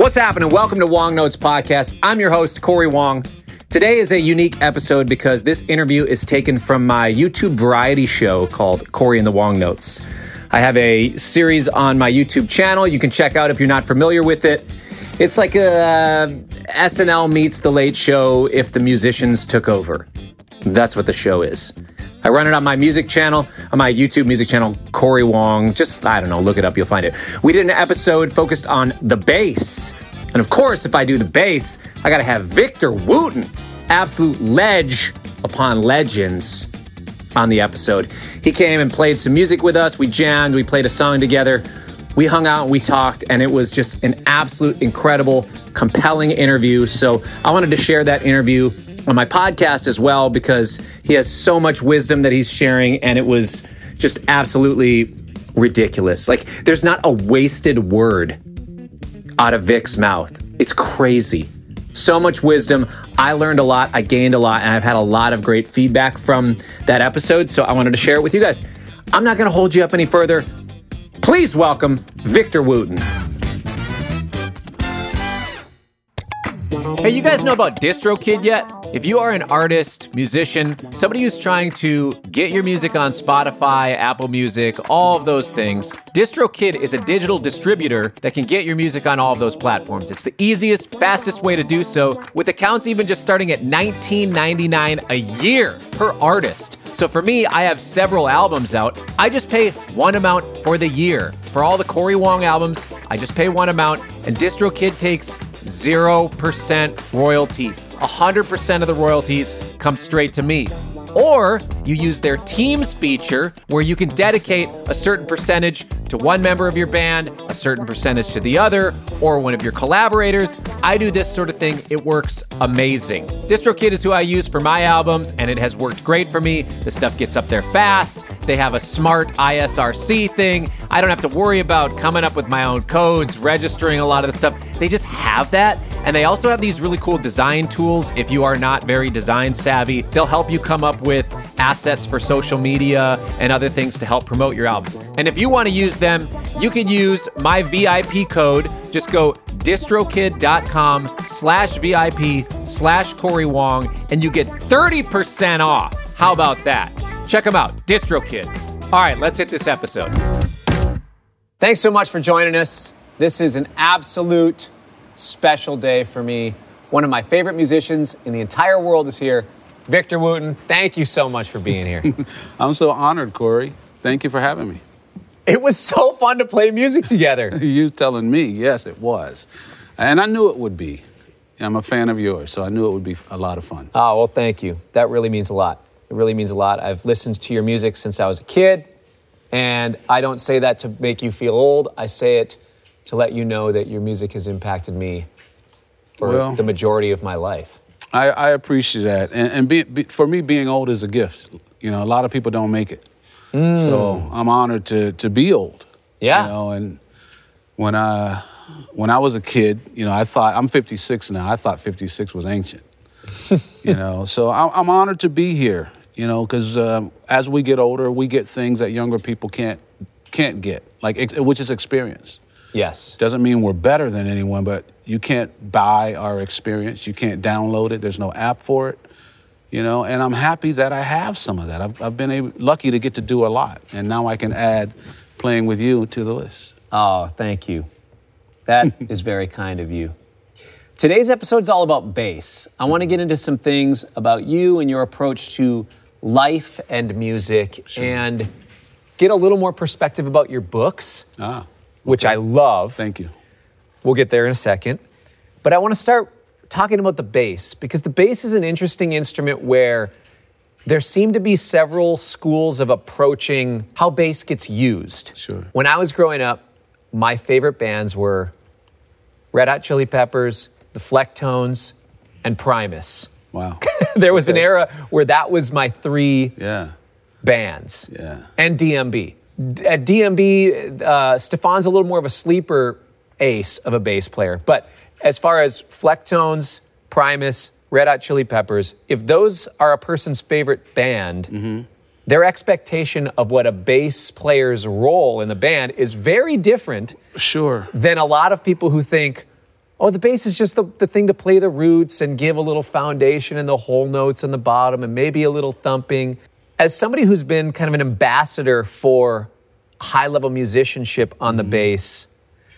What's happening? Welcome to Wong Notes Podcast. I'm your host, Corey Wong. Today is a unique episode because this interview is taken from my YouTube variety show called Corey and the Wong Notes. I have a series on my YouTube channel you can check out if you're not familiar with it. It's like uh, a SNL meets The Late Show if the musicians took over. That's what the show is. I run it on my music channel, on my YouTube music channel, Corey Wong. Just, I don't know, look it up, you'll find it. We did an episode focused on the bass. And of course, if I do the bass, I gotta have Victor Wooten, absolute ledge upon legends, on the episode. He came and played some music with us. We jammed, we played a song together. We hung out we talked, and it was just an absolute incredible, compelling interview. So I wanted to share that interview on my podcast as well because he has so much wisdom that he's sharing, and it was just absolutely ridiculous. Like, there's not a wasted word out of Vic's mouth. It's crazy. So much wisdom. I learned a lot. I gained a lot, and I've had a lot of great feedback from that episode. So I wanted to share it with you guys. I'm not going to hold you up any further. Please welcome Victor Wooten. Hey, you guys know about DistroKid yet? If you are an artist, musician, somebody who's trying to get your music on Spotify, Apple Music, all of those things, DistroKid is a digital distributor that can get your music on all of those platforms. It's the easiest, fastest way to do so, with accounts even just starting at $19.99 a year per artist. So for me, I have several albums out. I just pay one amount for the year. For all the Corey Wong albums, I just pay one amount, and DistroKid takes 0% royalty. 100% of the royalties come straight to me. Or you use their Teams feature where you can dedicate a certain percentage to one member of your band, a certain percentage to the other, or one of your collaborators. I do this sort of thing. It works amazing. DistroKid is who I use for my albums, and it has worked great for me. The stuff gets up there fast. They have a smart ISRC thing. I don't have to worry about coming up with my own codes, registering a lot of the stuff. They just have that. And they also have these really cool design tools. If you are not very design savvy, they'll help you come up with assets for social media and other things to help promote your album. And if you want to use them, you can use my VIP code. Just go distrokid.com slash VIP slash Corey Wong and you get 30% off. How about that? Check them out, DistroKid. All right, let's hit this episode. Thanks so much for joining us. This is an absolute special day for me. One of my favorite musicians in the entire world is here. Victor Wooten, thank you so much for being here. I'm so honored, Corey. Thank you for having me. it was so fun to play music together. You telling me, yes, it was. And I knew it would be. I'm a fan of yours, so I knew it would be a lot of fun. Oh, well, thank you. That really means a lot. It really means a lot. I've listened to your music since I was a kid, and I don't say that to make you feel old. I say it to let you know that your music has impacted me for Well- the majority of my life. I, I appreciate that. And, and be, be, for me, being old is a gift. You know, a lot of people don't make it. So I'm honored to, to be old. Yeah. You know, and when I, when I was a kid, you know, I thought, I'm 56 now, I thought 56 was ancient. you know, so I'm, I'm honored to be here, you know, because um, as we get older, we get things that younger people can't, can't get, like, which is experience. Yes. Doesn't mean we're better than anyone, but you can't buy our experience. You can't download it. There's no app for it, you know. And I'm happy that I have some of that. I've, I've been able, lucky to get to do a lot, and now I can add playing with you to the list. Oh, thank you. That is very kind of you. Today's episode is all about bass. I want to get into some things about you and your approach to life and music and get a little more perspective about your books, Ah, which I love. thank you. We'll get there in a second. But I want to start talking about the bass because the bass is an interesting instrument where there seem to be several schools of approaching how bass gets used. Sure. When I was growing up, my favorite bands were Red Hot Chili Peppers, the Flecktones, and Primus. Wow. there was an era where that was my three yeah. bands. Yeah. And DMB. At DMB, uh, Stefan's a little more of a sleeper ace of a bass player. But as far as Flecktones, Primus, Red Hot Chili Peppers, if those are a person's favorite band, their expectation of what a bass player's role in the band is very different Sure. than a lot of people who think, oh, the bass is just the, the thing to play the roots and give a little foundation and the whole notes on the bottom and maybe a little thumping. As somebody who's been kind of an ambassador for high level musicianship on the mm-hmm. bass,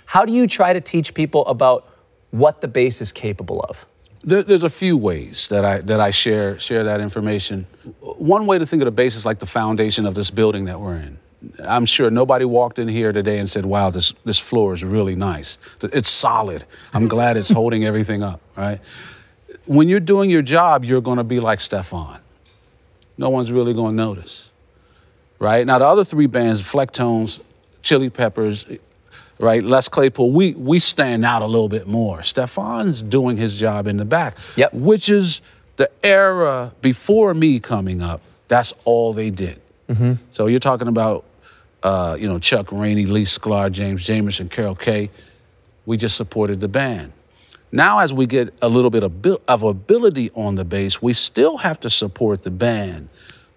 how do you try to teach people about what the bass is capable of? There, there's a few ways that I that I share share that information. One way to think of the bass is like the foundation of this building that we're in. I'm sure nobody walked in here today and said, "Wow, this this floor is really nice. It's solid. I'm glad it's holding everything up." Right? When you're doing your job, you're going to be like Stefan. No one's really going to notice. Right? Now the other three bands, Flecktones, Chili Peppers, right? Les Claypool, we we stand out a little bit more. Stefan's doing his job in the back, Yep. which is the era before me coming up. That's all they did. So you're talking about, uh, you know, Chuck Rainey, Lee Sklar, James Jamerson, Carol Kaye. We just supported the band. Now, as we get a little bit of, ability on the bass, we still have to support the band,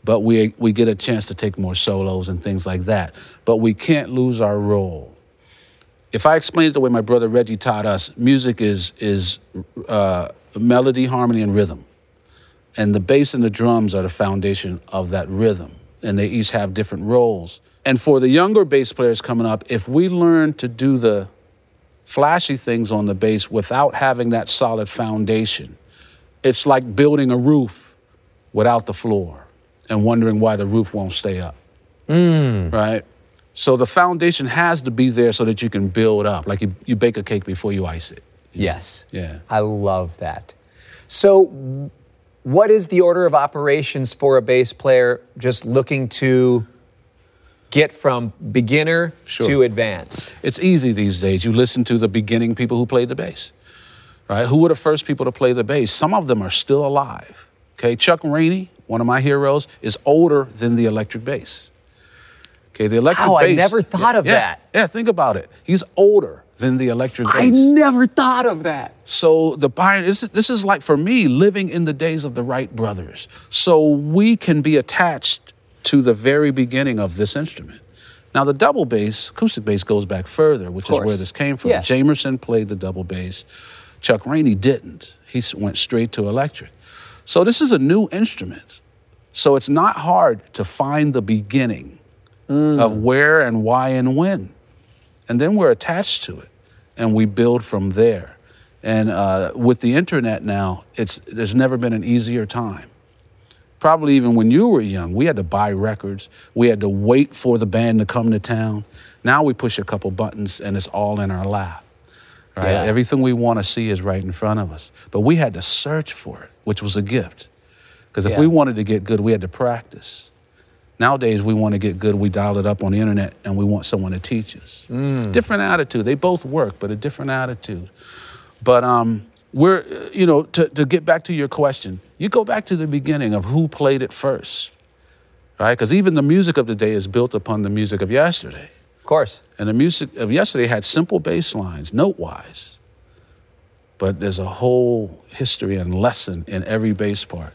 but we, we get a chance to take more solos and things like that. But we can't lose our role. If I explain it the way my brother Reggie taught us, music is, is uh, melody, harmony, and rhythm. And the bass and the drums are the foundation of that rhythm. And they each have different roles. And for the younger bass players coming up, if we learn to do the flashy things on the bass without having that solid foundation, it's like building a roof without the floor and wondering why the roof won't stay up. Mm. Right? So the foundation has to be there so that you can build up. Like you, you bake a cake before you ice it. Yes. Yeah. I love that. So, what is the order of operations for a bass player just looking to get from beginner Sure. to advanced? It's easy these days. You listen to the beginning people who played the bass, right? Who were the first people to play the bass? Some of them are still alive. Okay, Chuck Rainey, one of my heroes, is older than the electric bass. Okay, the electric Wow, I bass. never thought of yeah, that. Yeah, think about it. He's older than the electric bass. I never thought of that. So the pioneer, this, this is like for me living in the days of the Wright brothers. So we can be attached to the very beginning of this instrument. Now the double bass, acoustic bass, goes back further, which is where this came from. Yeah. Jamerson played the double bass. Chuck Rainey didn't. He went straight to electric. So this is a new instrument. So it's not hard to find the beginning of where and why and when and then we're attached to it and we build from there and uh, with the internet now it's there's never been an easier time probably even when you were young we had to buy records we had to wait for the band to come to town now we push a couple buttons and it's all in our lap right Yeah. everything we want to see is right in front of us but we had to search for it which was a gift because if Yeah. we wanted to get good we had to practice Nowadays, we want to get good. We dial it up on the internet and we want someone to teach us. Different attitude. They both work, but a different attitude. But um, we're, uh, you know, to, to get back to your question, you go back to the beginning of who played it first, right? Because even the music of today is built upon the music of yesterday. Of course. And the music of yesterday had simple bass lines, note wise. But there's a whole history and lesson in every bass part.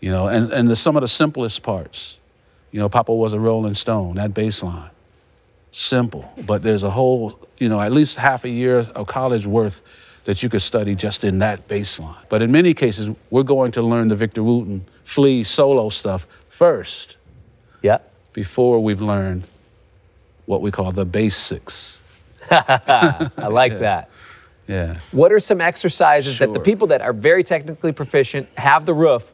You know, and, and the, some of the simplest parts. You know, Papa was a Rolling Stone, that bass line. Simple. But there's a whole, you know, at least half a year of college worth that you could study just in that baseline. But in many cases, we're going to learn the Victor Wooten, Flea solo stuff first Yeah. before we've learned what we call the basics. I like that. Yeah. What are some exercises that the people that are very technically proficient have the roof?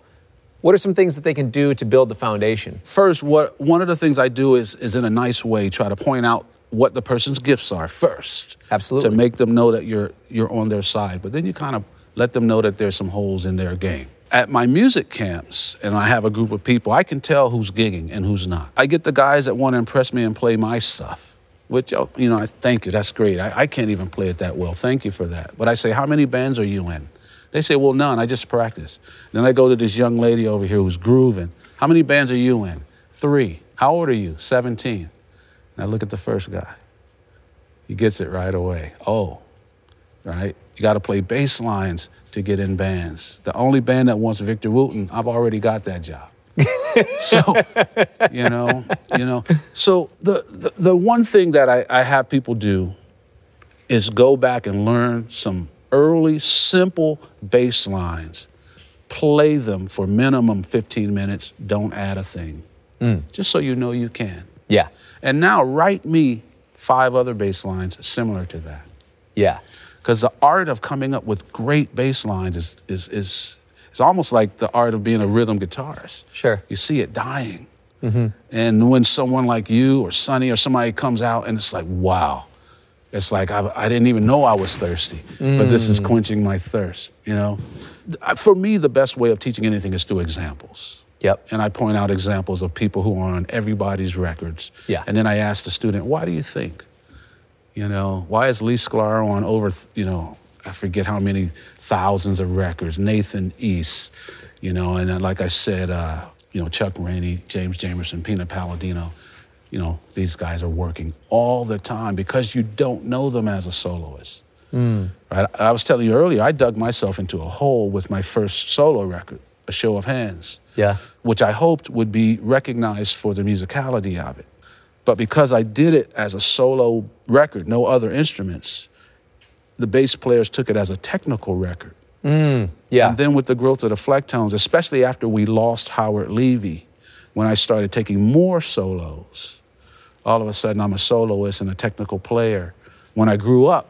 What are some things that they can do to build the foundation? First, what one of the things I do is is in a nice way try to point out what the person's gifts are first. Absolutely. To make them know that you're you're on their side. But then you kind of let them know that there's some holes in their game. At my music camps, and I have a group of people, I can tell who's gigging and who's not. I get the guys that want to impress me and play my stuff. Which oh, you know, I thank you. That's great. I, I can't even play it that well. Thank you for that. But I say, how many bands are you in? They say, well, none. I just practice. Then I go to this young lady over here who's grooving. How many bands are you in? Three. How old are you? 17. I look at the first guy. He gets it right away. Oh, right? You got to play bass lines to get in bands. The only band that wants Victor Wooten, I've already got that job. so, you know, you know. So the, the, the one thing that I, I have people do is go back and learn some early, simple bass lines. Play them for minimum 15 minutes. Don't add a thing. Mm. Just so you know you can. Yeah. And now write me five other bass lines similar to that. Yeah. Because the art of coming up with great bass lines is, is, is, is almost like the art of being a rhythm guitarist. Sure. You see it dying. Mm-hmm. And when someone like you or Sonny or somebody comes out and it's like, wow, it's like I, I didn't even know I was thirsty, but this is mm. quenching my thirst, you know? For me, the best way of teaching anything is through examples. Yep. And I point out examples of people who are on everybody's records. Yeah. And then I ask the student, why do you think? You know, why is Lee Sklar on over, you know, I forget how many thousands of records, Nathan East, you know, and then, like I said, uh, you know, Chuck Rainey, James Jamerson, Pino Palladino, you know, these guys are working all the time because you don't know them as a soloist. Right? I was telling you earlier, I dug myself into a hole with my first solo record, A Show of Hands Yeah. which I hoped would be recognized for the musicality of it. But because I did it as a solo record, no other instruments, the bass players took it as a technical record. Mm, yeah. And then with the growth of the Flecktones, especially after we lost Howard Levy, when I started taking more solos, all of a sudden I'm a soloist and a technical player. When I grew up,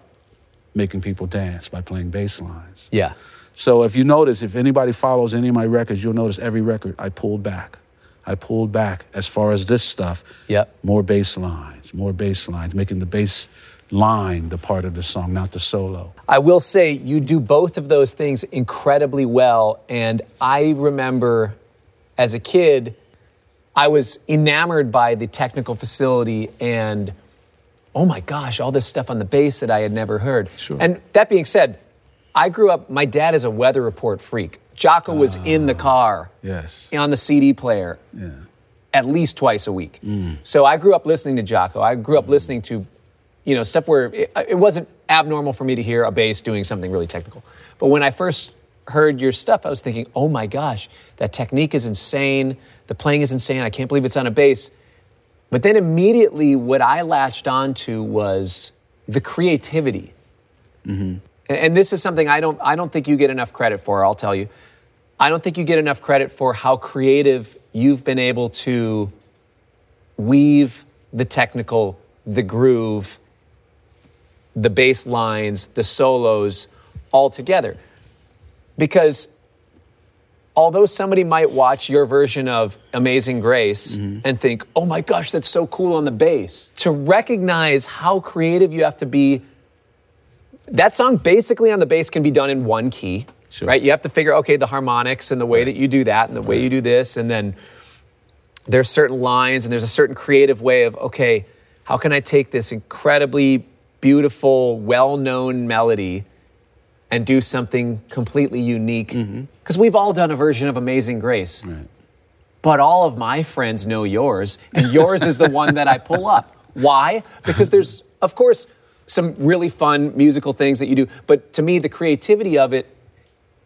making people dance by playing bass lines. yeah. So if you notice, if anybody follows any of my records, you'll notice every record I pulled back. I pulled back as far as this stuff. Yep. More bass lines, more bass lines, making the bass line the part of the song, not the solo. I will say you do both of those things incredibly well. And I remember as a kid, I was enamored by the technical facility and oh my gosh, all this stuff on the bass that I had never heard. Sure. And that being said, I grew up, my dad is a weather report freak. Jaco was ah, in the car Yes. on the CD player Yeah. at least twice a week. Mm. So I grew up listening to Jaco. I grew up mm. listening to, you know, stuff where it, it wasn't abnormal for me to hear a bass doing something really technical. But when I first heard your stuff, I was thinking, oh my gosh, that technique is insane. The playing is insane. I can't believe it's on a bass. But then immediately, what I latched onto was the creativity. And- And this is something I don't, I don't think you get enough credit for, I'll tell you. I don't think you get enough credit for how creative you've been able to weave the technical, the groove, the bass lines, the solos all together. Because although somebody might watch your version of Amazing Grace mm-hmm. and think, oh my gosh, that's so cool on the bass, to recognize how creative you have to be. That song basically on the bass can be done in one key, Sure. right? You have to figure, okay, the harmonics and the way that you do that and the way you do this, and then there's certain lines and there's a certain creative way of okay how can i take this incredibly beautiful well-known melody and do something completely unique? Mm-hmm. Because we've all done a version of amazing grace. Right. but all of my friends know yours and yours is the one that i pull up. Why? Because there's of course some really fun musical things that you do but to me the creativity of it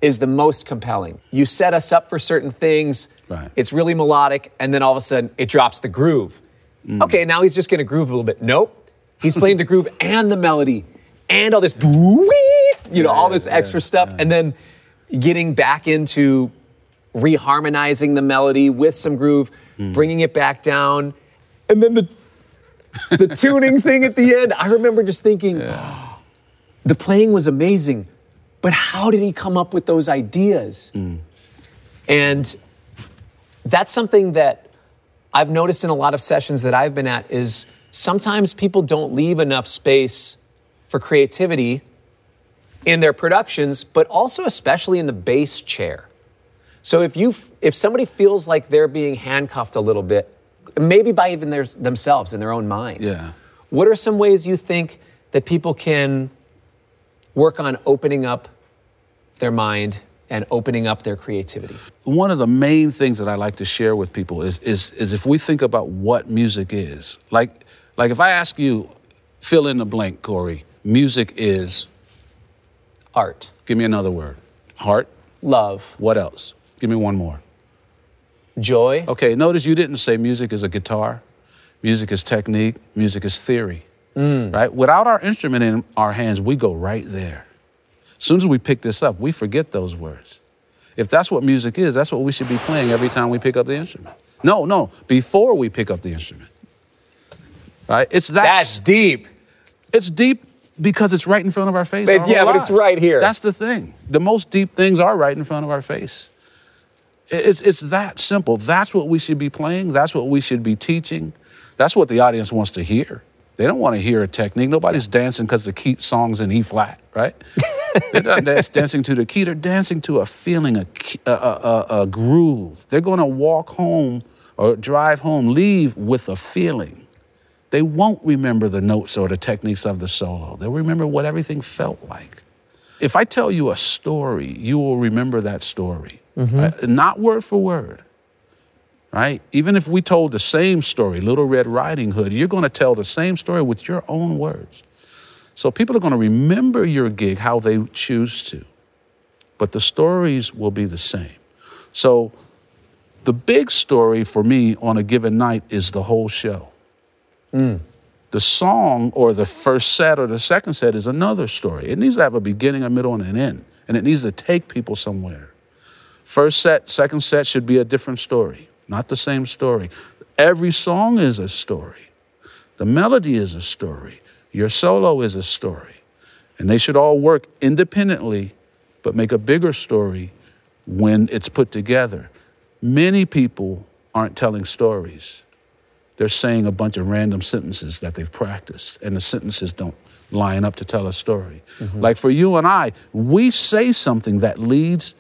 is the most compelling. You set us up for certain things. Right. It's really melodic, and then all of a sudden it drops the groove. Mm. Okay, now he's just going to groove a little bit. Nope. He's playing the groove and the melody and all this, you know, all this extra stuff, and then getting back into reharmonizing the melody with some groove, Mm. bringing it back down, and then the the tuning thing at the end. I remember just thinking, the playing was amazing, but how did he come up with those ideas? Mm. And that's something that I've noticed in a lot of sessions that I've been at is sometimes people don't leave enough space for creativity in their productions, but also especially in the bass chair. So if you if somebody feels like they're being handcuffed a little bit, maybe by even their, themselves in their own mind. Yeah. What are some ways you think that people can work on opening up their mind and opening up their creativity? One of the main things that I like to share with people is, is, is if we think about what music is. Like, like if I ask you, fill in the blank, Corey, music is, Art, give me another word. Heart. love, What else? Give me one more. Joy. Okay, notice you didn't say music is a guitar, music is technique, music is theory. Mm. Right? Without our instrument in our hands, we go right there. As soon as we pick this up, we forget those words. If that's what music is, that's what we should be playing every time we pick up the instrument. No, no, before we pick up the instrument. Right? It's that. That's deep. It's deep because it's right in front of our face. But our yeah, but it's right here. That's the thing. The most deep things are right in front of our face. It- It's, it's that simple. That's what we should be playing. That's what we should be teaching. That's what the audience wants to hear. They don't want to hear a technique. Nobody's dancing because the key song's in E flat, right? They're not dancing to the key. They're dancing to a feeling, a, a, a, a groove. They're going to walk home or drive home, leave with a feeling. They won't remember the notes or the techniques of the solo. They'll remember what everything felt like. If I tell you a story, you will remember that story, right? not word for word, right? Even if we told the same story, Little Red Riding Hood, you're going to tell the same story with your own words. So people are going to remember your gig how they choose to, but the stories will be the same. So the big story for me on a given night is the whole show. Mm. The song or the first set or the second set is another story. It needs to have a beginning, a middle, and an end, and it needs to take people somewhere. First set, second set should be a different story, not the same story. Every song is a story. The melody is a story. Your solo is a story. And they should all work independently, but make a bigger story when it's put together. Many people aren't telling stories. They're saying a bunch of random sentences that they've practiced, and the sentences don't line up to tell a story. Mm-hmm. Like for you and I, we say something that leads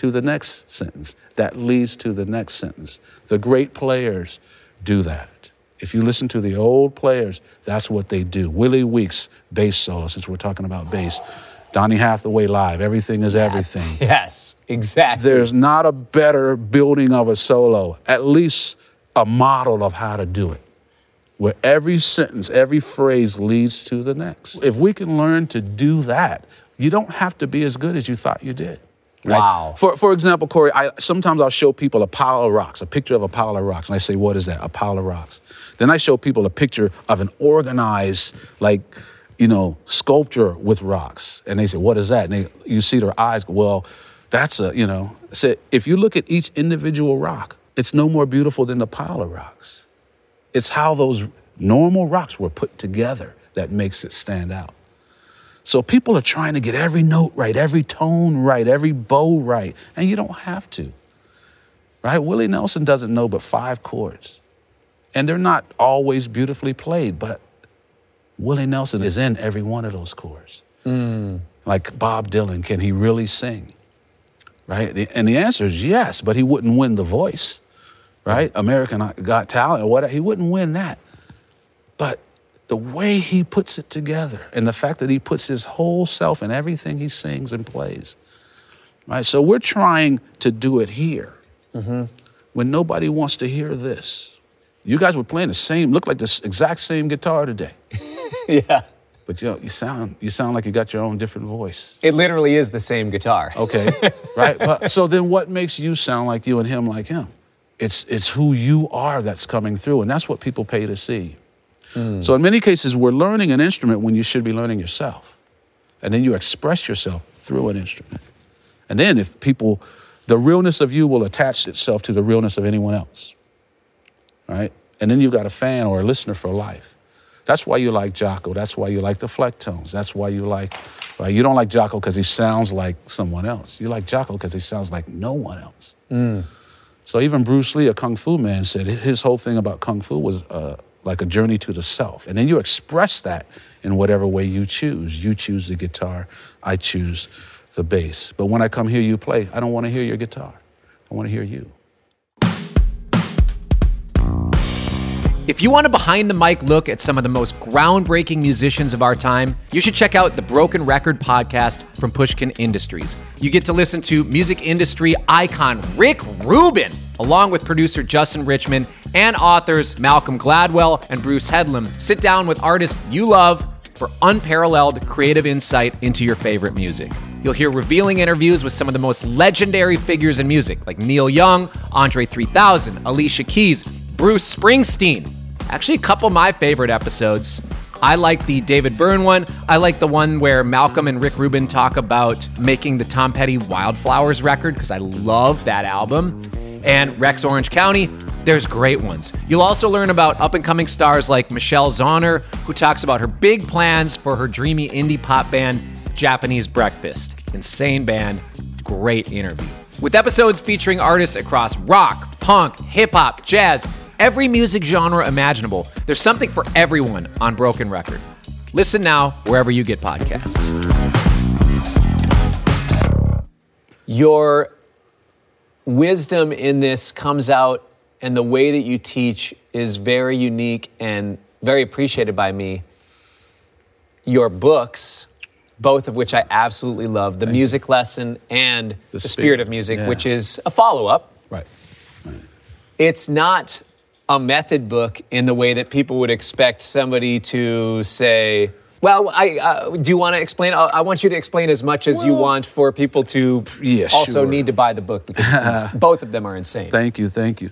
to the next sentence, that leads to the next sentence. The great players do that. If you listen to the old players, that's what they do. Willie Weeks, bass solo, since we're talking about bass. Donny Hathaway live, everything is everything. Yes, exactly. There's not a better building of a solo, at least a model of how to do it, where every sentence, every phrase leads to the next. If we can learn to do that, you don't have to be as good as you thought you did. Right? Wow. For, for example, Corey, I, sometimes I'll show people a pile of rocks, a picture of a pile of rocks, and I say, What is that? A pile of rocks. Then I show people a picture of an organized, like, you know, sculpture with rocks. And they say, What is that? And they, you see their eyes go, Well, that's a, you know, I said, if you look at each individual rock, it's no more beautiful than the pile of rocks. It's how those normal rocks were put together that makes it stand out. So people are trying to get every note right, every tone right, every bow right, and you don't have to. Right? Willie Nelson doesn't know but five chords. And they're not always beautifully played, but Willie Nelson is in every one of those chords. Mm. Like Bob Dylan, can he really sing? Right? And the answer is yes, but he wouldn't win the voice. Right? American Got Talent or whatever, he wouldn't win that. But the way he puts it together and the fact that he puts his whole self in everything he sings and plays. Right? So we're trying to do it here mm-hmm. when nobody wants to hear this. You guys were playing the same, look like the exact same guitar today. yeah. But you, know, you sound you sound like you got your own different voice. It literally is the same guitar. Okay, right? But so then, what makes you sound like you and him like him? It's it's who you are that's coming through, and that's what people pay to see. So in many cases, we're learning an instrument when you should be learning yourself, and then you express yourself through an instrument. And then, if people, the realness of you will attach itself to the realness of anyone else, right? And then you've got a fan or a listener for life. That's why you like Jaco. That's why you like the Flecktones. That's why you like, right? You don't like Jaco because he sounds like someone else. You like Jaco because he sounds like no one else. So even Bruce Lee, a kung fu man, said his whole thing about kung fu was uh, like a journey to the self. And then you express that in whatever way you choose. You choose the guitar, I choose the bass. But when I come hear you play, I don't want to hear your guitar. I want to hear you. If you want a behind the mic look at some of the most groundbreaking musicians of our time, you should check out the Broken Record podcast from Pushkin Industries. You get to listen to music industry icon Rick Rubin, along with producer Justin Richmond and authors Malcolm Gladwell and Bruce Headlam, sit down with artists you love for unparalleled creative insight into your favorite music. You'll hear revealing interviews with some of the most legendary figures in music, like Neil Young, Andre 3000, Alicia Keys, Bruce Springsteen. Actually, a couple of my favorite episodes I like the David Byrne one. I like the one where Malcolm and Rick Rubin talk about making the Tom Petty Wildflowers record because I love that album. And Rex Orange County, there's great ones. You'll also learn about up and coming stars like Michelle Zauner, who talks about her big plans for her dreamy indie pop band, Japanese Breakfast. Insane band, great interview. With episodes featuring artists across rock, punk, hip hop, jazz, every music genre imaginable, there's something for everyone on Broken Record. Listen now wherever you get podcasts. Your wisdom in this comes out, and the way that you teach is very unique and very appreciated by me. Your books, both of which I absolutely love the music lesson and the, The spirit, Spirit, of music, yeah. which is a follow up. Right. It's not a method book in the way that people would expect somebody to say, well, I uh, do you want to explain? I, I want you to explain as much as you want for people to yeah, also sure. need to buy the book because both of them are insane. Thank you, thank you.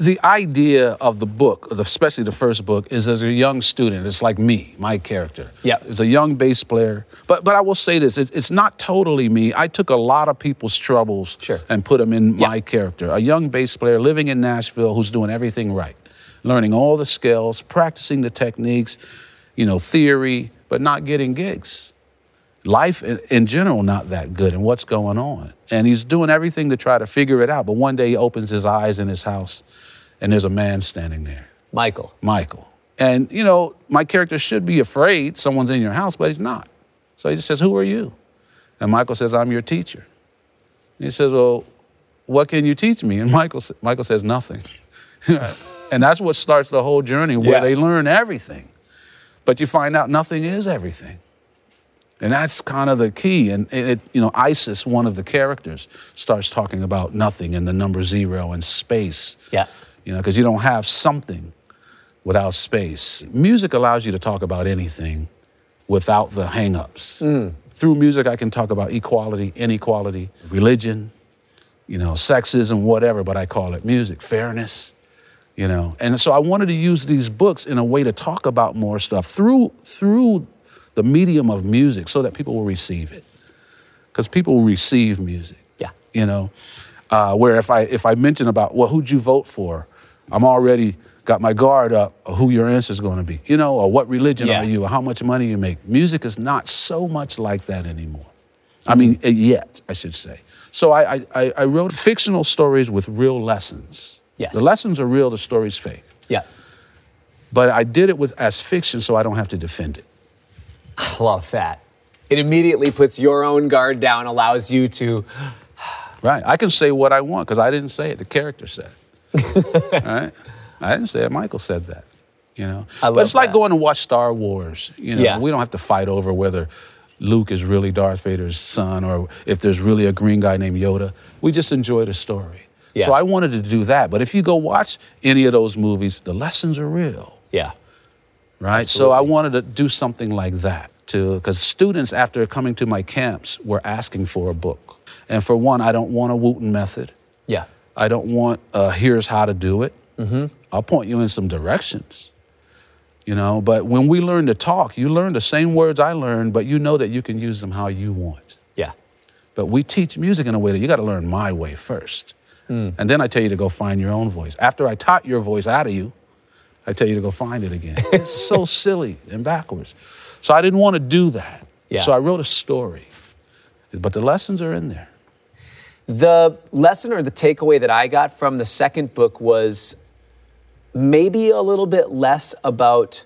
The idea of the book, especially the first book, is as a young student, it's like me, my character. Yeah. As a young bass player. But but I will say this, it, it's not totally me. I took a lot of people's troubles Sure. and put them in Yeah. my character. A young bass player living in Nashville who's doing everything right, learning all the skills, practicing the techniques, you know, theory, but not getting gigs. Life in, general not that good and what's going on? And he's doing everything to try to figure it out but one day he opens his eyes in his house and there's a man standing there. Michael. michael. And you know my character should be afraid someone's in your house but he's not. So he just says who are you? And michael says i'm your teacher. And he says well what can you teach me? And michael, michael says nothing. And that's what starts the whole journey where Yeah. they learn everything but you find out nothing is everything and that's kind of the key. And it, you know, Isis, one of the characters, starts talking about nothing and the number zero and space. Yeah. You know, because you don't have something without space. Music allows you to talk about anything without the hang-ups. Hmm. Through music, I can talk about equality, inequality, religion, you know, sexism, whatever, but I call it music, fairness, you know. And so I wanted to use these books in a way to talk about more stuff through through the medium of music so that people will receive it. Because people receive music. Yeah. You know. Uh, where if I if I mention about well, who'd you vote for? I'm already got my guard up who your answer is going to be. You know, or what religion Yeah. are you, or how much money you make. Music is not so much like that anymore. I mean, yet, I should say. So I, I- I, I wrote fictional stories with real lessons. Yes. The lessons are real, the story's fake. Yeah. But I did it with as fiction so I don't have to defend it. I love that. It immediately puts your own guard down, allows you to. Right. I can say what I want because I didn't say it. The character said it. All right. I didn't say it. Michael said that. You know. I but it's like going to watch Star Wars. You know. Yeah. We don't have to fight over whether Luke is really Darth Vader's son or if there's really a green guy named Yoda. We just enjoy the story. Yeah. So I wanted to do that. But if you go watch any of those movies, the lessons are real. Yeah. right? So I wanted to do something like that to because students after coming to my camps were asking for a book. And for one, I don't want a Wooten method. Yeah. I don't want uh, here's how to do it. I'll point you in some directions. You know, but when we learn to talk, you learn the same words I learned, but you know that you can use them how you want. Yeah. But we teach music in a way that you got to learn my way first. Mm. And then I tell you to go find your own voice. After I taught your voice out of you, I tell you to go find it again. it's so silly and backwards. So I didn't want to do that. Yeah. So I wrote a story. But the lessons are in there. The lesson or the takeaway that I got from the second book was maybe a little bit less about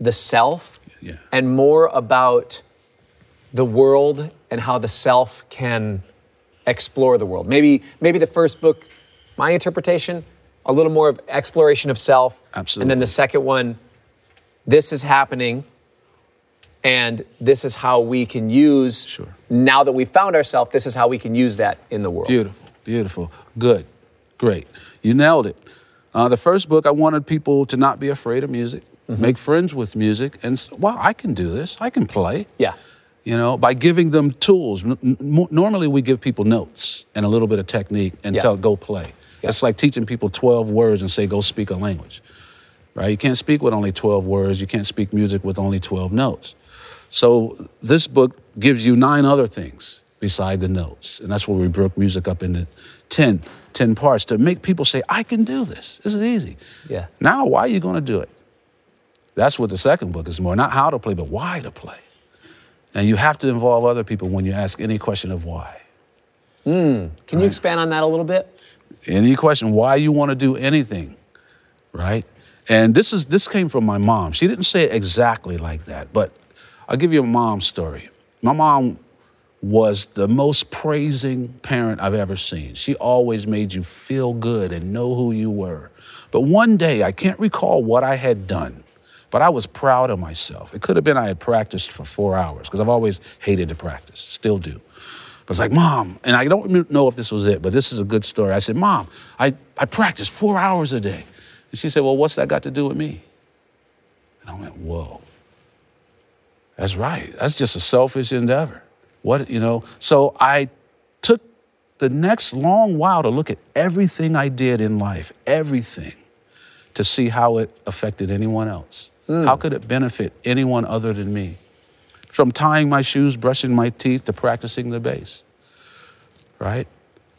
the self Yeah. and more about the world and how the self can explore the world. Maybe maybe the first book, my interpretation, a little more of exploration of self. Absolutely. And then the second one, this is happening and this is how we can use Sure. now that we found ourselves, this is how we can use that in the world. Beautiful, beautiful, good, great. You nailed it. Uh, the first book, I wanted people to not be afraid of music, make friends with music, and wow, I can do this. I can play. Yeah. You know, by giving them tools. Normally, we give people notes and a little bit of technique and Yeah. tell go play. Yeah. It's like teaching people 12 words and say go speak a language. right? You can't speak with only 12 words. You can't speak music with only 12 notes. So this book gives you nine other things beside the notes. And that's where we broke music up into 10, 10 parts to make people say, I can do this. This is easy. Yeah. Now, why are you going to do it? That's what the second book is more. Not how to play, but why to play. And you have to involve other people when you ask any question of why. Hmm. Can you expand on that a little bit? Any question why you want to do anything, right? And this is this came from my mom. She didn't say it exactly like that, but I'll give you a mom's story. My mom was the most praising parent I've ever seen. She always made you feel good and know who you were. But one day, I can't recall what I had done, but I was proud of myself. It could have been I had practiced for four hours, because I've always hated to practice, still do. But it's like, Mom, and I don't know if this was it, but this is a good story. I said, Mom, I, I practice four hours a day. And she said, Well, what's that got to do with me? And I went, Whoa. That's right. That's just a selfish endeavor. What, you know? So I took the next long while to look at everything I did in life, everything, to see how it affected anyone else. Mm. How could it benefit anyone other than me? From tying my shoes, brushing my teeth, to practicing the bass. Right?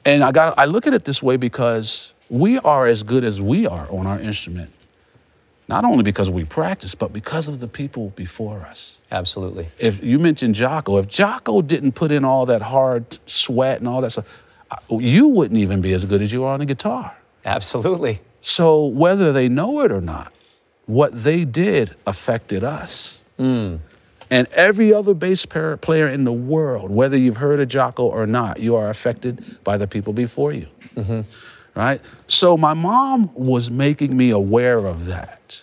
And I got I look at it this way because we are as good as we are on our instrument. Not only because we practice, but because of the people before us Absolutely. if you mentioned Jaco, if Jaco didn't put in all that hard sweat and all that stuff, you wouldn't even be as good as you are on the guitar. Absolutely. So whether they know it or not, what they did affected us. Mm. And every other bass player in the world, whether you've heard of Jaco or not, you are affected by the people before you. Mm-hmm. Right? So my mom was making me aware of that.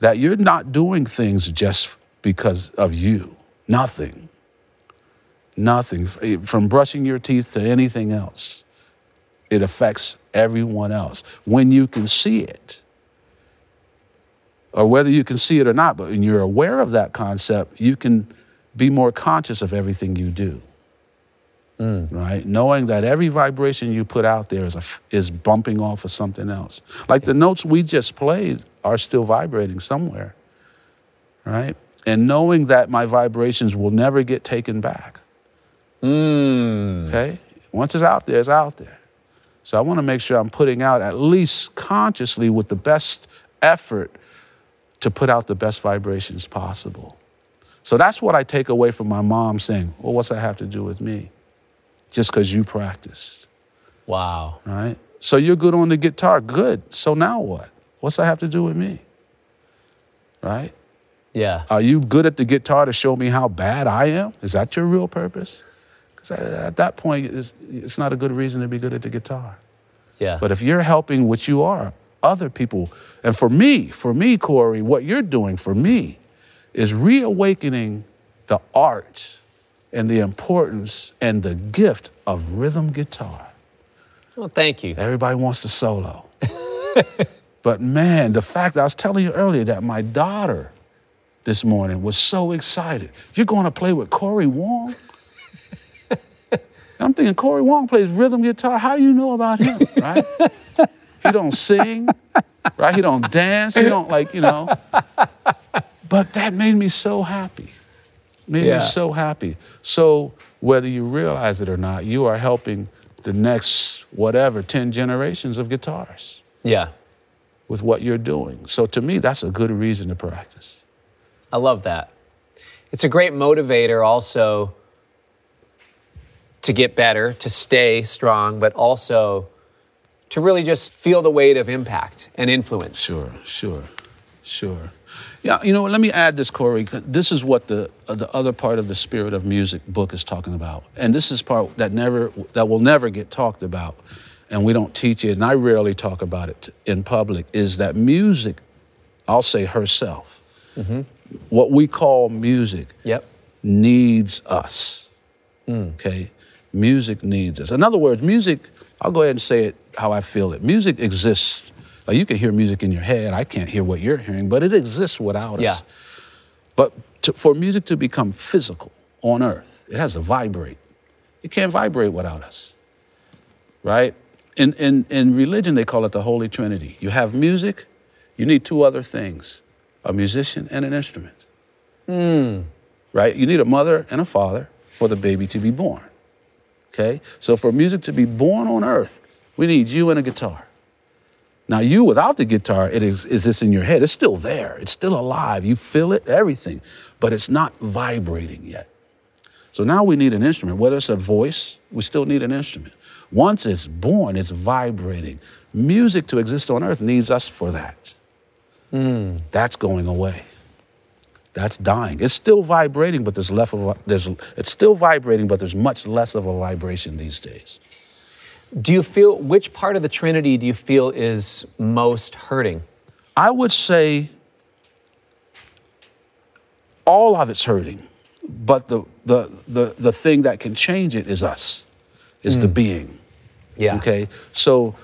That you're not doing things just because of you. Nothing. Nothing. Eh, from brushing your teeth to anything else, it affects everyone else. When you can see it, or whether you can see it or not, but when you're aware of that concept, you can be more conscious of everything you do. Right? Knowing that every vibration you put out there is, a is bumping off of something else. Like the notes we just played are still vibrating somewhere. Right? And knowing that my vibrations will never get taken back. Mm. Okay? Once it's out there, it's out there. So I want to make sure I'm putting out at least consciously with the best effort to put out the best vibrations possible. So that's what I take away from my mom saying, Well, what's that have to do with me? Just because you practiced, Wow. right? So you're good on the guitar. Good. So now what? What's that have to do with me? Right? Yeah. Are you good at the guitar to show me how bad I am? Is that your real purpose? Because at that point, it's, it's not a good reason to be good at the guitar. Yeah. But if you're helping what you are, other people, and for me, for me, Corey, what you're doing for me is reawakening the art and the importance and the gift of rhythm guitar. well, thank you. Everybody wants to solo. but man, the fact I was telling you earlier that my daughter this morning was so excited. You're going to play with Corey Wong? I'm thinking Corey Wong plays rhythm guitar. How do you know about him, right? he don't sing, right? He don't dance. He don't like, you know. But that made me so happy. Made Yeah. me so happy. So whether you realize it or not, you are helping the next whatever 10 generations of guitars Yeah. with what you're doing. So to me, that's a good reason to practice. I love that. It's a great motivator also to get better, to stay strong, but also to really just feel the weight of impact and influence. Sure, sure, sure. Yeah, you know, let me add this, Corey. This is what the uh, the other part of the Spirit of Music book is talking about, and this is part that never that will never get talked about, and we don't teach it, and I rarely talk about it in public. Is that music? I'll say herself. What we call music Yep. needs us. Okay? Music needs us. In other words, music, I'll go ahead and say it how I feel it. Music exists. Like you can hear music in your head. I can't hear what you're hearing, but it exists without Yeah. us. But to, for music to become physical on earth, it has to vibrate. It can't vibrate without us. Right? In, in, in religion, they call it the Holy Trinity. You have music, you need two other things a musician and an instrument. Hmm. Right? You need a mother and a father for the baby to be born. Okay? So for music to be born on earth, we need you and a guitar. Now, you without the guitar, it is, is this in your head? It's still there. It's still alive. You feel it, everything, but it's not vibrating yet. So now we need an instrument. Whether it's a voice, we still need an instrument. Once it's born, it's vibrating. Music to exist on earth needs us for that. Hmm. That's going away. That's dying. It's still vibrating, but there's less of a, there's it's still vibrating, but there's much less of a vibration these days. Do you feel which part of the Trinity do you feel is most hurting? I would say all of it's hurting, but the the the, the thing that can change it is us, is the hmm. being. Yeah. Okay. So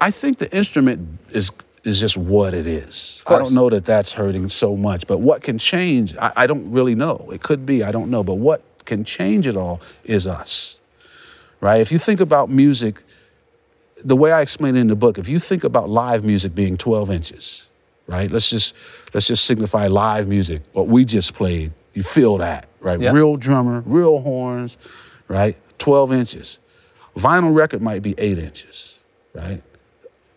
I think the instrument is is just what it is. I don't know that that's hurting so much, but what can change? I, I don't really know. It could be. I don't know. But what can change it all is us. Right. If you think about music, the way I explain it in the book, if you think about live music being 12 inches, right? Let's just let's just signify live music. What we just played, you feel that, right? Yeah. Real drummer, real horns, right? 12 inches. Vinyl record might be eight inches, right?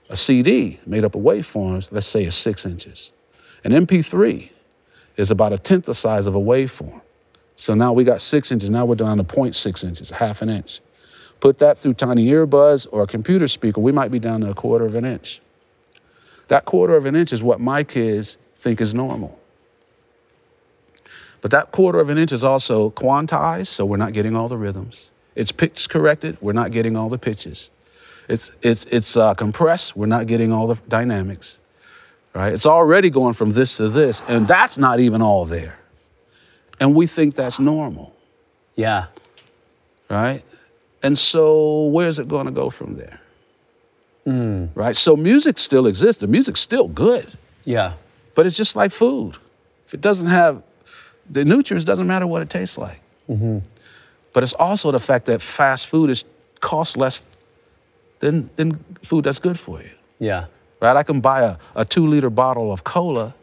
A CD made up of waveforms, let's say is six inches. An MP3 is about a tenth the size of a waveform. So now we got six inches, now we're down to 0.6 inches, half an inch. Put that through tiny earbuds or a computer speaker, we might be down to a quarter of an inch. That quarter of an inch is what my kids think is normal. But that quarter of an inch is also quantized, so we're not getting all the rhythms. It's pitch corrected, we're not getting all the pitches. It's, it's, it's uh, compressed, we're not getting all the dynamics. Right? It's already going from this to this, and that's not even all there. And we think that's normal, Yeah. right? And so where's it going to go from there? Hmm. Right? So music still exists. The music's still good, Yeah. but it's just like food. If it doesn't have the nutrients, doesn't matter what it tastes like. Mm-hmm. But it's also the fact that fast food is costs less than, than food that's good for you. Yeah. Right? I can buy a, a two liter bottle of cola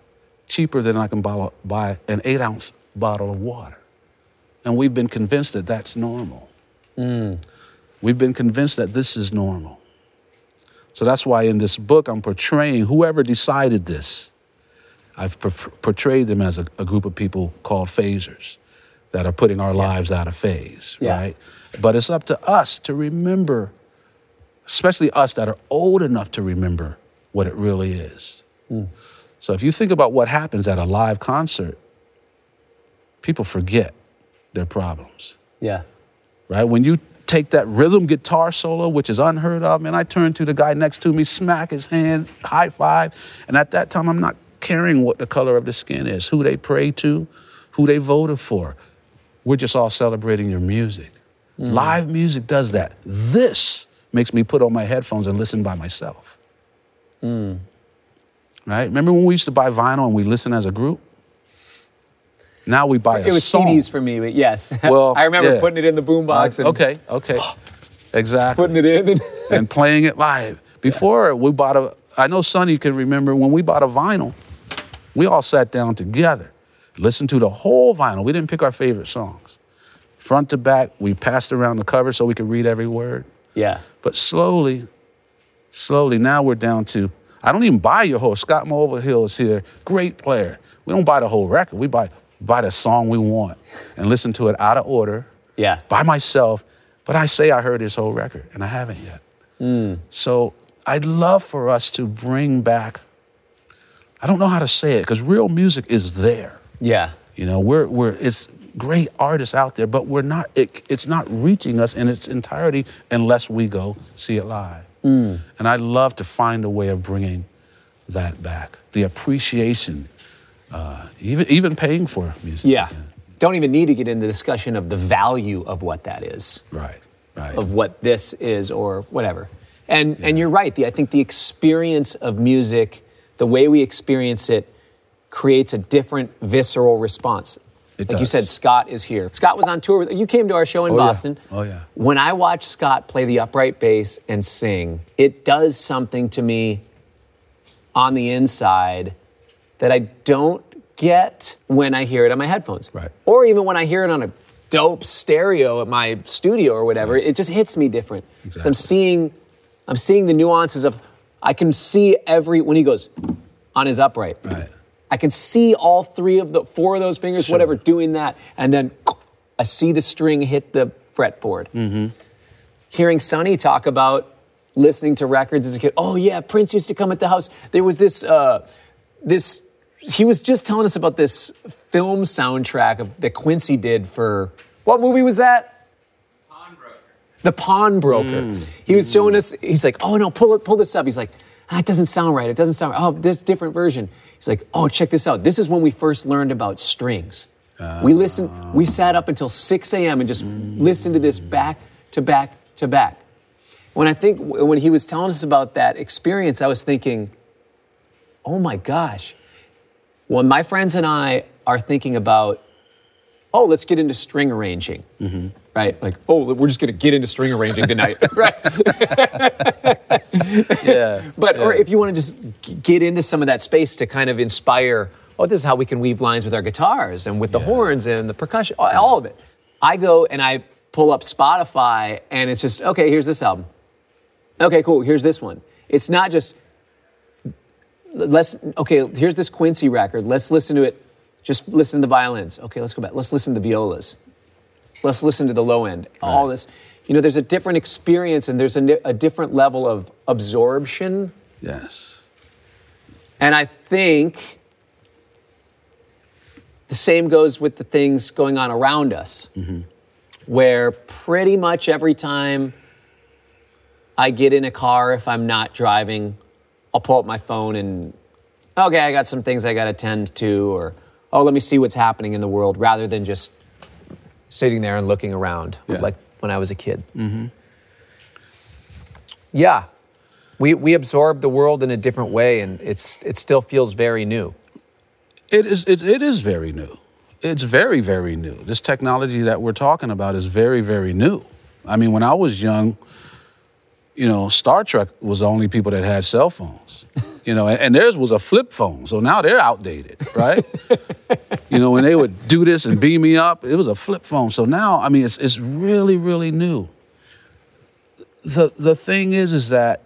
cheaper than I can buy, buy an eight ounce bottle of water. And we've been convinced that that's normal. Mm. We've been convinced that this is normal. So that's why in this book I'm portraying whoever decided this. I've por- portrayed them as a, a group of people called phasers that are putting our lives out of phase, Yeah. right? But it's up to us to remember, especially us that are old enough to remember what it really is. Mm. So if you think about what happens at a live concert, people forget their problems Yeah. Right? When you take that rhythm guitar solo, which is unheard of, and I turn to the guy next to me, smack his hand, high five, and at that time I'm not caring what the color of the skin is, who they pray to, who they voted for. We're just all celebrating your music. Mm. Live music does that. This makes me put on my headphones and listen by myself. Mm. Right? Remember when we used to buy vinyl and we listen as a group? Now we buy a It was song. CDs for me, but yes. Well, I remember yeah. putting it in the boombox and Okay, okay. Exactly. putting it in. And and playing it live. Before we bought a, I know Sonny can remember when we bought a vinyl, we all sat down together, listened to the whole vinyl. We didn't pick our favorite songs. Front to back, we passed around the cover so we could read every word. yeah. But slowly, slowly, now we're down to, I don't even buy your whole, Scott Mulvihill is here, great player. We don't buy the whole record, we buy, buy the song we want and listen to it out of order Yeah. by myself, but I say I heard his whole record, and I haven't yet. Hmm. So I'd love for us to bring back, I don't know how to say it, because real music is there. Yeah. You know, we're, we're, it's great artists out there, but we're not, it, it's not reaching us in its entirety unless we go see it live. Hmm. And I'd love to find a way of bringing that back. The appreciation, uh, even, even paying for music. Yeah. Don't even need to get into the discussion of the value of what that is. Right, right. of what this is or whatever. And and you're right. The, I think the experience of music, the way we experience it, creates a different visceral response. It like you said, Scott is here. Scott was on tour. With, you came to our show in Oh, yeah. Boston. Oh, yeah. When I watch Scott play the upright bass and sing, it does something to me on the inside that I don't get when I hear it on my headphones. Right. Or even when I hear it on a dope stereo at my studio or whatever, it just hits me different. 'Cause I'm seeing I'm seeing the nuances of I can see every when he goes on his upright. Right. I can see all three of the four of those fingers, Sure. whatever, doing that, and then I see the string hit the fretboard. Mm-hmm. Hearing Sonny talk about listening to records as a kid. Oh yeah, Prince used to come at the house. There was this uh, this. He was just telling us about this film soundtrack of, that Quincy did for what movie was that? Pawnbroker. The Pawnbroker. He was showing us. He's like, "Oh no, pull it, pull this up." He's like, ah, "It doesn't sound right. It doesn't sound. Oh, this different version." He's like, "Oh, check this out. This is when we first learned about strings. we listened. We sat up until 6 a.m. and just listened to this back to back to back." When I think when he was telling us about that experience, I was thinking, "Oh my gosh." When my friends and I are thinking about oh, let's get into string arranging. Mm-hmm. Right? Like, oh, we're just going to get into string arranging tonight. right? Yeah. But, or if you want to just get into some of that space to kind of inspire, oh, this is how we can weave lines with our guitars and with the horns and the percussion, all of it. I go and I pull up Spotify and it's just, okay, here's this album. Okay, cool, here's this one. It's not just, let's, okay, here's this Quincy record. Let's listen to it. Just listen to the violins. Okay, let's go back. Let's listen to the violas. Let's listen to the low end. All this. You know, there's a different experience and there's a, a different level of absorption Yes. and I think the same goes with the things going on around us, mm-hmm. where pretty much every time I get in a car, if I'm not driving, I'll pull up my phone and, okay, I got some things I got to tend to, or, oh, let me see what's happening in the world, rather than just sitting there and looking around Yeah. like when I was a kid. Mm-hmm. Yeah, we, we absorb the world in a different way, and it's, it still feels very new. It is. It, it is very new. It's very, very new. This technology that we're talking about is very, very new. I mean, when I was young, you know, Star Trek was the only people that had cell phones. You know, and, and theirs was a flip phone. So now they're outdated, right? you know, when they would do this and beam me up, it was a flip phone. So now, I mean, it's it's really, really new. The the thing is, is that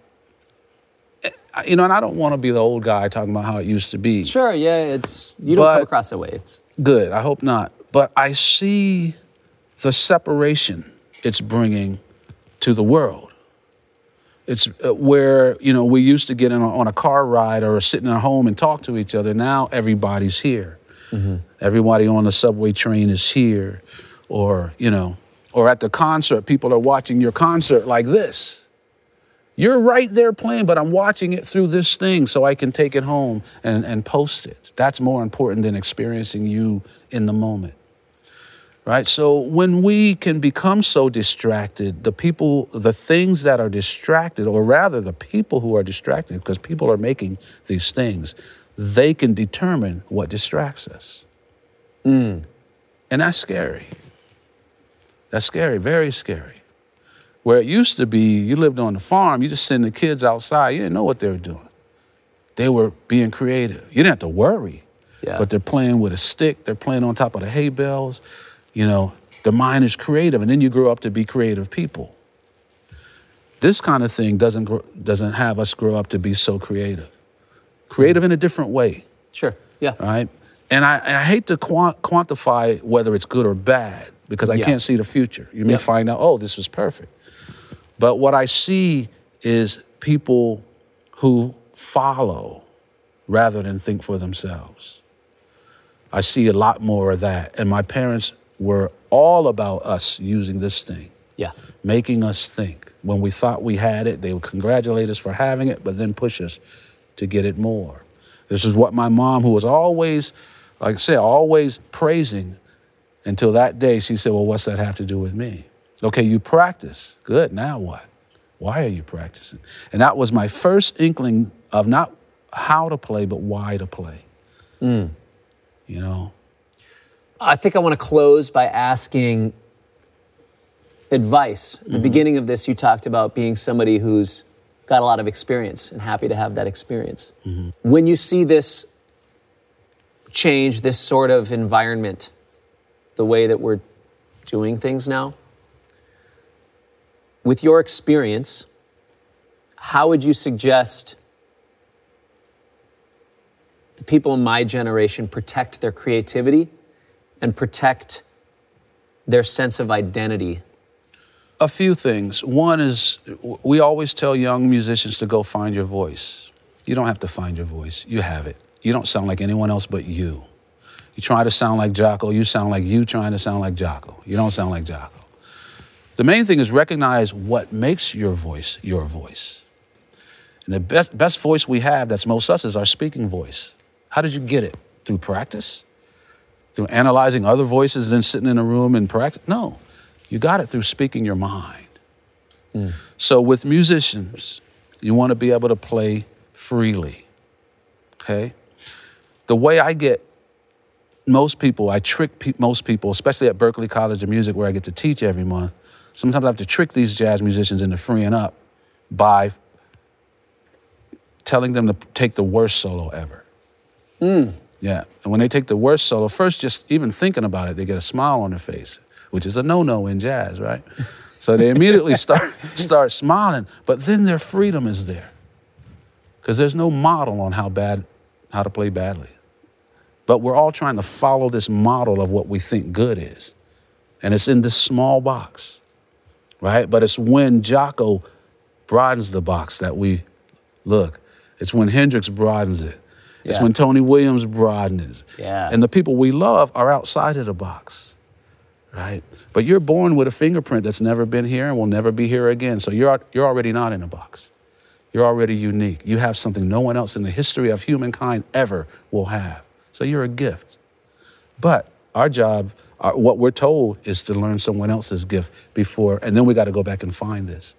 eh, you know, and I don't want to be the old guy talking about how it used to be. Sure, yeah, it's you don't But- come across that way. It's Good. I hope not. But I see the separation it's bringing to the world. It's uh, where you know we used to get in a, on a car ride or sit in a home and talk to each other. Now everybody's here. Everybody on the subway train is here, or you know, or at the concert, people are watching your concert like this. You're right there playing, but I'm watching it through this thing so I can take it home and, and post it. That's more important than experiencing you in the moment. Right? So when we can become so distracted, the people, the things that are distracted, or rather the people who are distracted, because people are making these things, they can determine what distracts us. Mm. And that's scary. That's scary, very scary. Where it used to be, you lived on the farm, you just send the kids outside, you didn't know what they were doing. They were being creative. You didn't have to worry. Yeah. But they're playing with a stick, they're playing on top of the hay bales. You know, the mind is creative, and then you grow up to be creative people. This kind of thing doesn't, doesn't have us grow up to be so creative. Creative in a different way sure, yeah. right? And I, and I hate to quant- quantify whether it's good or bad because I Yeah. can't see the future. You may Yep. find out, oh, this was perfect. But what I see is people who follow rather than think for themselves. I see a lot more of that. And my parents were all about us using this thing Yeah. making us think. When we thought we had it, they would congratulate us for having it, but then push us to get it more. This is what my mom, who was always, like I said, always praising, until that day, she said, Well, what's that have to do with me? Okay, you practice. Good, now what? Why are you practicing? And that was my first inkling of not how to play, but why to play. Hmm. You know? I think I want to close by asking advice. At the mm-hmm. beginning of this, you talked about being somebody who's got a lot of experience and happy to have that experience. Mm-hmm. When you see this change this sort of environment, the way that we're doing things now? With your experience, how would you suggest the people in my generation protect their creativity and protect their sense of identity? A few things. One is we always tell young musicians to go find your voice. You don't have to find your voice, you have it. You don't sound like anyone else but you. You try to sound like Jaco, you sound like you trying to sound like Jaco. You don't sound like Jaco. The main thing is recognize what makes your voice your voice. And the best, best voice we have that's most us is our speaking voice. How did you get it? Through practice? Through analyzing other voices and then sitting in a room and practice? No. You got it through speaking your mind. Mm. So with musicians, you want to be able to play freely. Okay? The way I get most people, I trick pe- most people, especially at Berklee College of Music where I get to teach every month. Sometimes I have to trick these jazz musicians into freeing up by telling them to take the worst solo ever. Mm. Yeah. And when they take the worst solo, first just even thinking about it, they get a smile on their face, which is a no-no in jazz, right? so they immediately start start smiling, but then their freedom is there. Because there's no model on how bad how to play badly. But we're all trying to follow this model of what we think good is. And it's in this small box. Right? But it's when Jaco broadens the box that we look. It's when Hendrix broadens it. It's yeah. when Tony Williams broadens. Yeah. And the people we love are outside of the box, right? But you're born with a fingerprint that's never been here and will never be here again. So you're, you're already not in a box. You're already unique. You have something no one else in the history of humankind ever will have. So you're a gift. But our job, our, what we're told, is to learn someone else's gift before, and then we got to go back and find this.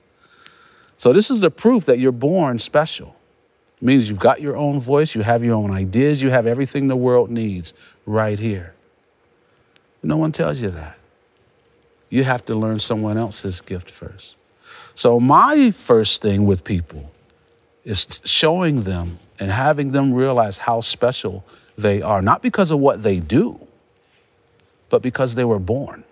So this is the proof that you're born special. It means you've got your own voice, you have your own ideas, you have everything the world needs right here. No one tells you that. You have to learn someone else's gift first. So, my first thing with people is showing them and having them realize how special they are, not because of what they do, but because they were born.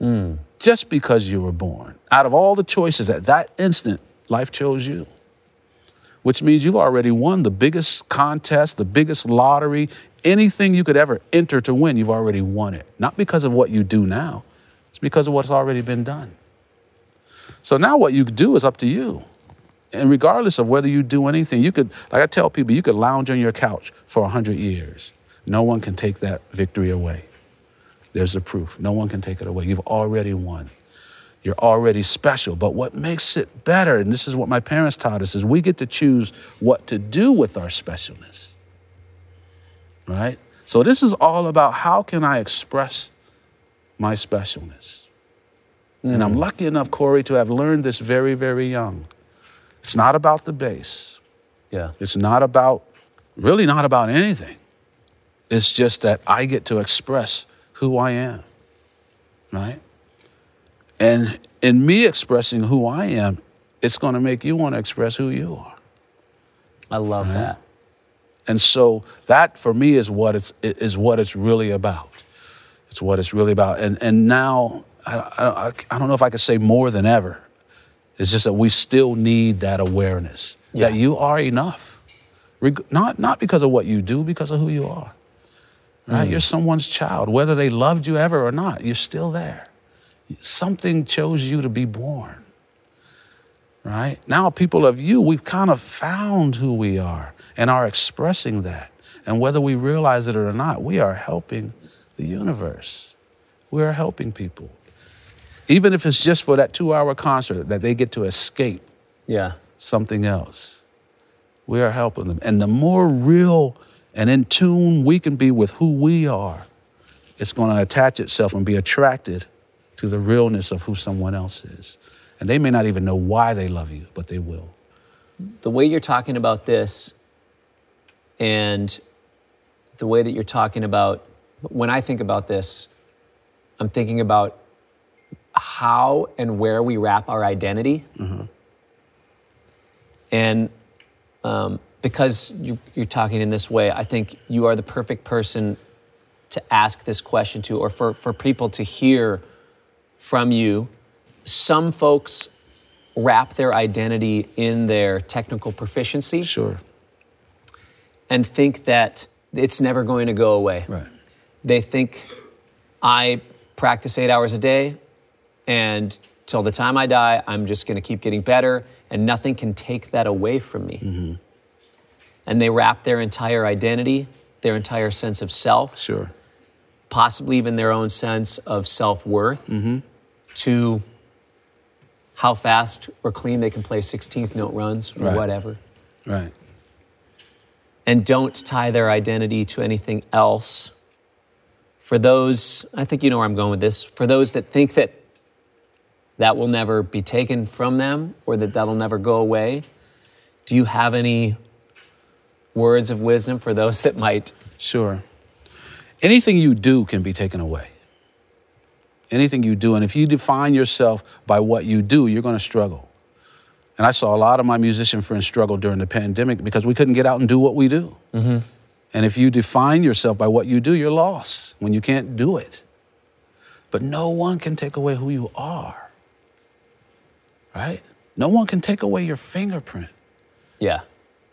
Mm. Just because you were born. Out of all the choices at that instant, life chose you which means you've already won the biggest contest, the biggest lottery, anything you could ever enter to win, you've already won it. Not because of what you do now, it's because of what's already been done. So now what you do is up to you. And regardless of whether you do anything, you could, like I tell people, you could lounge on your couch for 100 years. No one can take that victory away. There's the proof. No one can take it away. You've already won. You're already special. But what makes it better, and this is what my parents taught us, is we get to choose what to do with our specialness. Right? So this is all about how can I express my specialness. Mm. And I'm mm. lucky enough, Corey, to have learned this very, very young. It's not about the bass. Yeah. It's not about, really not about anything. It's just that I get to express who I am. Right? And in me expressing who I am, it's going to make you want to express who you are. I love right? that. And so that for me is what it's is what it's really about. It's what it's really about. And and now I, I, I don't know if I could say more than ever. It's just that we still need that awareness yeah. that you are enough. Not not because of what you do, because of who you are. Right? Mm. You're someone's child, whether they loved you ever or not. You're still there. Something chose you to be born. Right? Now, people of you, we've kind of found who we are and are expressing that. And whether we realize it or not, we are helping the universe. We are helping people. Even if it's just for that two hour concert that they get to escape yeah. something else, we are helping them. And the more real and in tune we can be with who we are, it's going to attach itself and be attracted to the realness of who someone else is. And they may not even know why they love you, but they will. The way you're talking about this and the way that you're talking about, when I think about this, I'm thinking about how and where we wrap our identity. Mm-hmm. And um, because you, you're talking in this way, I think you are the perfect person to ask this question to, or for, for people to hear from you. Some folks wrap their identity in their technical proficiency Sure. and think that it's never going to go away. Right. They think I practice eight hours a day, and till the time I die, I'm just going to keep getting better, and nothing can take that away from me. Mm-hmm. And they wrap their entire identity, their entire sense of self, Sure. possibly even their own sense of self worth, to how fast or clean they can play 16th note runs or Right. whatever Right. and don't tie their identity to anything else. For those, I think you know where I'm going with this, for those that think that that will never be taken from them or that that'll never go away, do you have any words of wisdom for those that might? Sure. Anything you do can be taken away. Anything you do. And if you define yourself by what you do, you're going to struggle. And I saw a lot of my musician friends struggle during the pandemic because we couldn't get out and do what we do. Mm-hmm. And if you define yourself by what you do, you're lost when you can't do it. But no one can take away who you are, right? No one can take away your fingerprint. Yeah.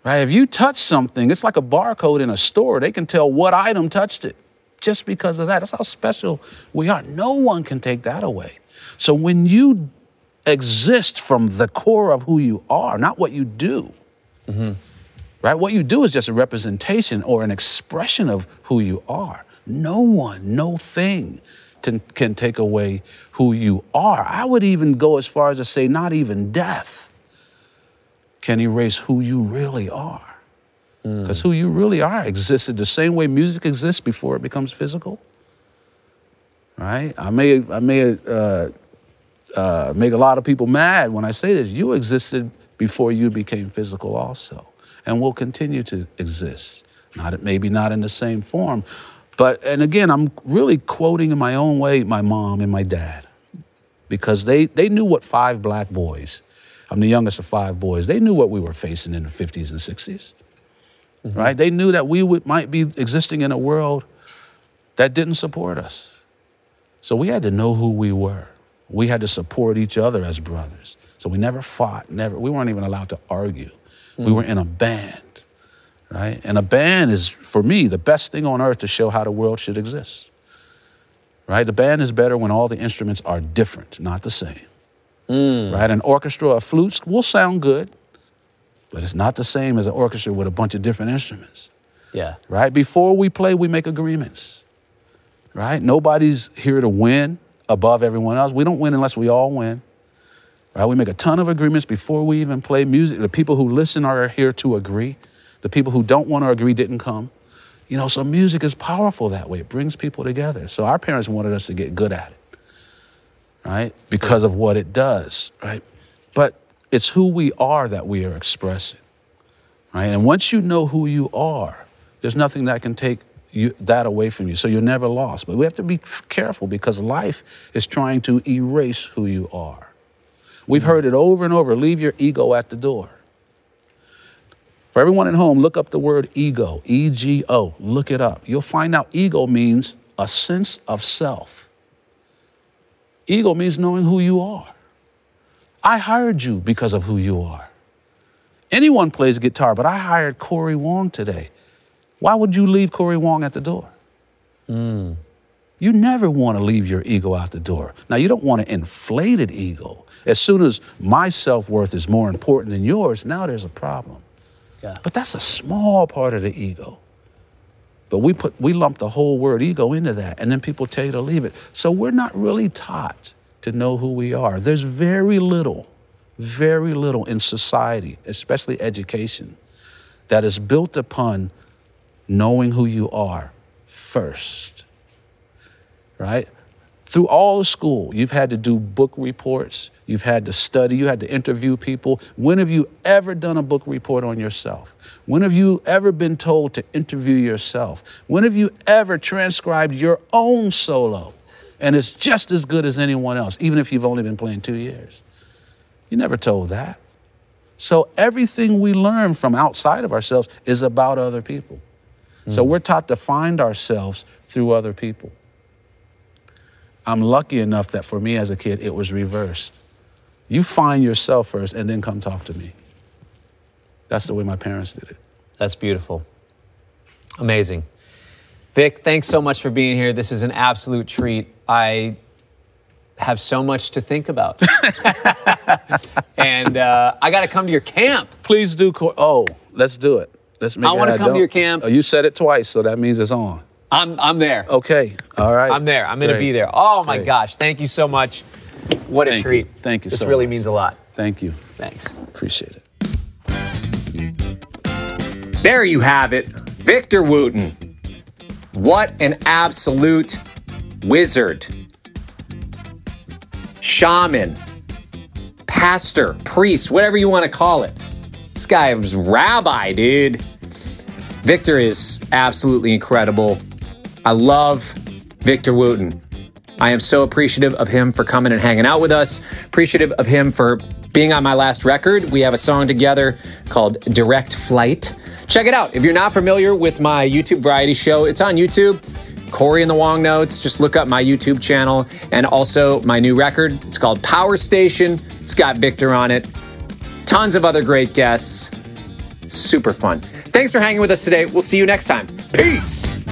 Right? If you touch something, it's like a barcode in a store. They can tell what item touched it just because of that. That's how special we are. No one can take that away. So when you exist from the core of who you are, not what you do, right? What you do is just a representation or an expression of who you are. No one, no thing can, can take away who you are. I would even go as far as to say, not even death can erase who you really are. Because who you really are existed the same way music exists before it becomes physical. Right? I may, I may uh, uh, make a lot of people mad when I say this. You existed before you became physical, also, and will continue to exist. Not maybe not in the same form, but and again, I'm really quoting in my own way my mom and my dad because they they knew what five black boys. I'm the youngest of five boys. They knew what we were facing in the 50s and 60s, Mm-hmm. right? They knew that we would, might be existing in a world that didn't support us. So we had to know who we were. We had to support each other as brothers. So we never fought, never. We weren't even allowed to argue. We mm. were in a band, right? And a band is, for me, the best thing on earth to show how the world should exist, right? The band is better when all the instruments are different, not the same, mm. right? An orchestra of flutes will sound good, but it's not the same as an orchestra with a bunch of different instruments Yeah. right? Before we play, we make agreements, right? Nobody's here to win above everyone else. We don't win unless we all win, right? We make a ton of agreements before we even play music. The people who listen are here to agree. The people who don't want to agree didn't come. You know, so music is powerful that way. It brings people together. So our parents wanted us to get good at it, right? Because of what it does, right? But it's who we are that we are expressing right? And once you know who you are, there's nothing that can take you, that away from you. So you're never lost. But we have to be careful because life is trying to erase who you are. We've mm. heard it over and over leave your ego at the door. For everyone at home, look up the word ego, E G O. Look it up. You'll find out ego means a sense of self. Ego means knowing who you are. I hired you because of who you are. Anyone plays guitar, but I hired Corey Wong today. Why would you leave Corey Wong at the door? Hmm. You never want to leave your ego out the door. Now, you don't want an inflated ego. As soon as my self worth is more important than yours, now there's a problem. Yeah. But that's a small part of the ego. But we put we lump the whole word ego into that, and then people tell you to leave it. So we're not really taught to know who we are. There's very little, very little in society, especially education, that is built upon knowing who you are first. Right? Through all of school, you've had to do book reports, you've had to study, you had to interview people. When have you ever done a book report on yourself? When have you ever been told to interview yourself? When have you ever transcribed your own solo? And it's just as good as anyone else, even if you've only been playing two years. You never told that. So everything we learn from outside of ourselves is about other people. So hmm. we're taught to find ourselves through other people. I'm lucky enough that for me as a kid, it was reversed. You find yourself first and then come talk to me. That's the way my parents did it. That's beautiful. Amazing. Vic, thanks so much for being here. This is an absolute treat. I have so much to think about. and uh, I got to come to your camp. Please do. Co- oh, let's do it. Let's make I wanna come to don't- your camp. Oh, you said it twice, so that means it's on. I'm, I'm there. Okay. All right. I'm there. I'm going to be there. Oh my Great. gosh. Thank you so much. What a Thank you. treat. Thank you This so really much. means a lot. Thank you. Thanks. Appreciate it. There you have it. Victor Wooten. What an absolute wizard. Shaman, pastor, priest, whatever you want to call it. This guy was rabbi, dude. Victor is absolutely incredible. I love Victor Wooten. I am so appreciative of him for coming and hanging out with us. Appreciative of him for being on my last record. We have a song together called Direct Flight. Check it out. If you're not familiar with my YouTube variety show, it's on YouTube. Corey and the Wong Notes. Just look up my YouTube channel and also my new record. It's called Power Station. It's got Victor on it. Tons of other great guests. Super fun. Thanks for hanging with us today. We'll see you next time. Peace.